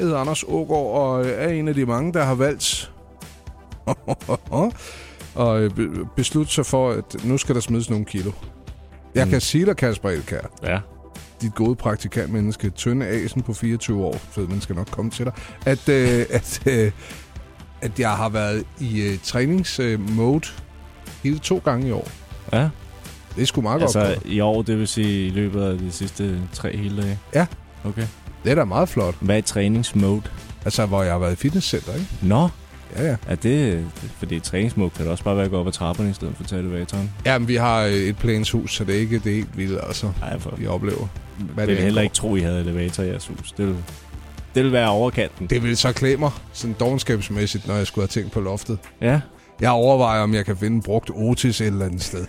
Jeg hedder Anders Ågaard, og øh, er en af de mange, der har valgt og øh, be- beslutte sig for, at nu skal der smides nogle kilo. Jeg Mm. kan sige dig, Kasper Elkær, Ja. dit gode praktikantmenneske, tynde asen på 24 år, fed man skal nok komme til dig, at, øh, at, øh, at jeg har været i øh, træningsmode hele to gange i år. Ja. Det er sgu meget godt. Altså i år, det vil sige i løbet af de sidste tre hele dage? Ja. Okay. Det er da meget flot. Hvad er træningsmode? Altså, hvor jeg har været i fitnesscenter, ikke? Nå, Ja, ja. er det... Fordi i træningsmode kan det også bare være at gå op ad trapperne i stedet for at tage elevatoren. Jamen, vi har øh, et planshus, så det er ikke det er helt vildt, altså, Nej, for vi oplever. Hvad vil det heller angår. ikke tro, I havde elevator i jeres hus. Det vil, det vil være overkanten. Det vil så klæde mig, sådan dogenskabsmæssigt, når jeg skulle have tænkt på loftet. Ja. Jeg overvejer, om jeg kan finde brugt Otis et eller andet sted.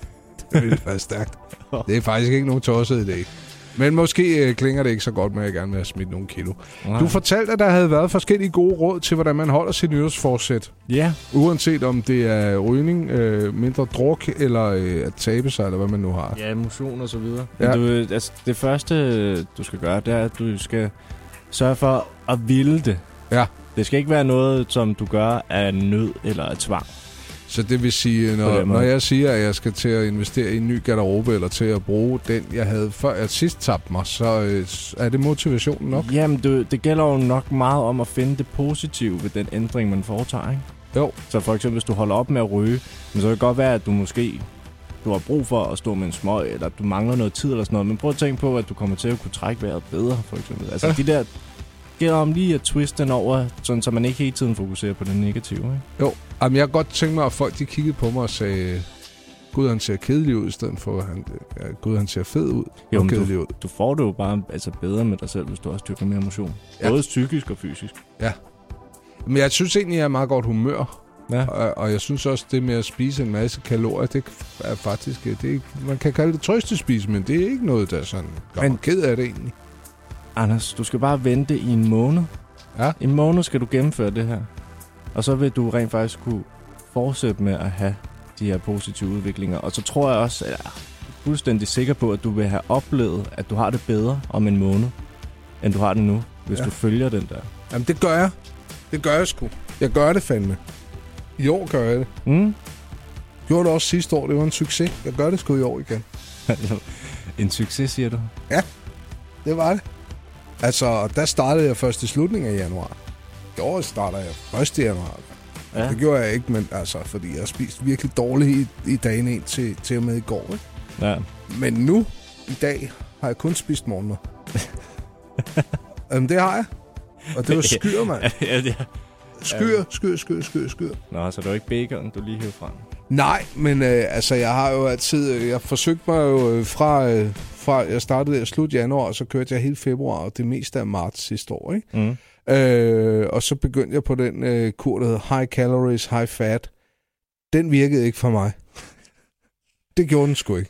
Det vil være stærkt. Det er faktisk ikke nogen tosset idé. Men måske øh, klinger det ikke så godt med, at jeg gerne vil have smidt nogle kilo. Du fortalte, at der havde været forskellige gode råd til, hvordan man holder sit nytårsforsæt. Ja. Uanset om det er rygning, øh, mindre druk, eller øh, at tabe sig, eller hvad man nu har. Ja, motion og så videre. Ja. Ja. Du, altså, det første, du skal gøre, det er, at du skal sørge for at ville det. Ja. Det skal ikke være noget, som du gør af nød eller af tvang. Så det vil sige, når, når jeg siger, at jeg skal til at investere i en ny garderobe, eller til at bruge den, jeg havde før jeg sidst tabte mig, så øh, er det motivationen nok. Jamen, du, det gælder jo nok meget om at finde det positive ved den ændring, man foretager, ikke? Jo. Så for eksempel, hvis du holder op med at ryge, så kan det godt være, at du måske du har brug for at stå med en smøg, eller du mangler noget tid eller sådan noget. Men prøv at tænke på, at du kommer til at kunne trække vejret bedre, for eksempel. Altså, Ja. de der gælder om lige at twiste den over, sådan, så man ikke hele tiden fokuserer på det negative, ikke? Jo, Jamen, jeg har godt tænkt mig, at folk de kiggede på mig og sagde, Gud, han ser kedelig ud, i stedet for, at han, ja, Gud, han ser fed ud Jo, og kedelig ud. Du får det jo bare altså bedre med dig selv, hvis du også dyrker mere motion. Ja. Både psykisk og fysisk. Men jeg synes egentlig, jeg er meget godt humør. Ja. Og, og jeg synes også, det med at spise en masse kalorier, det er faktisk... Det er, man kan kalde det trøstespise, men det er ikke noget, der sådan gør mig ked af det egentlig. Anders, du skal bare vente i en måned. Ja. I en måned skal du gennemføre det her. Og så vil du rent faktisk kunne fortsætte med at have de her positive udviklinger. Og så tror jeg også, at jeg er fuldstændig sikker på, at du vil have oplevet, at du har det bedre om en måned, end du har det nu, hvis Ja. ja. du følger den der. Jamen, det gør jeg. Det gør jeg sgu. Jeg gør det fandme. I år gør jeg det. Mm? Gjorde det også sidste år. Det var en succes. Jeg gør det sgu i år igen. en succes, siger du? Det var det. Altså, der startede jeg først i slutningen af januar. I år starter jeg 1. januar. Ja. Det gjorde jeg ikke, men altså, fordi jeg har spist virkelig dårligt i, i dagen ind til, til og med i går. Ikke? ja. Men nu, i dag, har jeg kun spist morgenmad. Jamen, det har jeg. Og det var skyr, mand. ja, ja. Skyr, skyr, skyr, skyr, skyr. Nå, så det var ikke bacon, du lige hævde frem. Nej, men øh, altså, jeg har jo altid... øh, Jeg forsøgte mig jo øh, fra, øh, fra... Jeg startede der slut januar, og så kørte jeg hele februar, og det meste af marts sidste år, ikke? Mm. Øh, og så begyndte jeg på den øh, kur, der hedder High Calories, High Fat. Den virkede ikke for mig. Det gjorde den sgu ikke.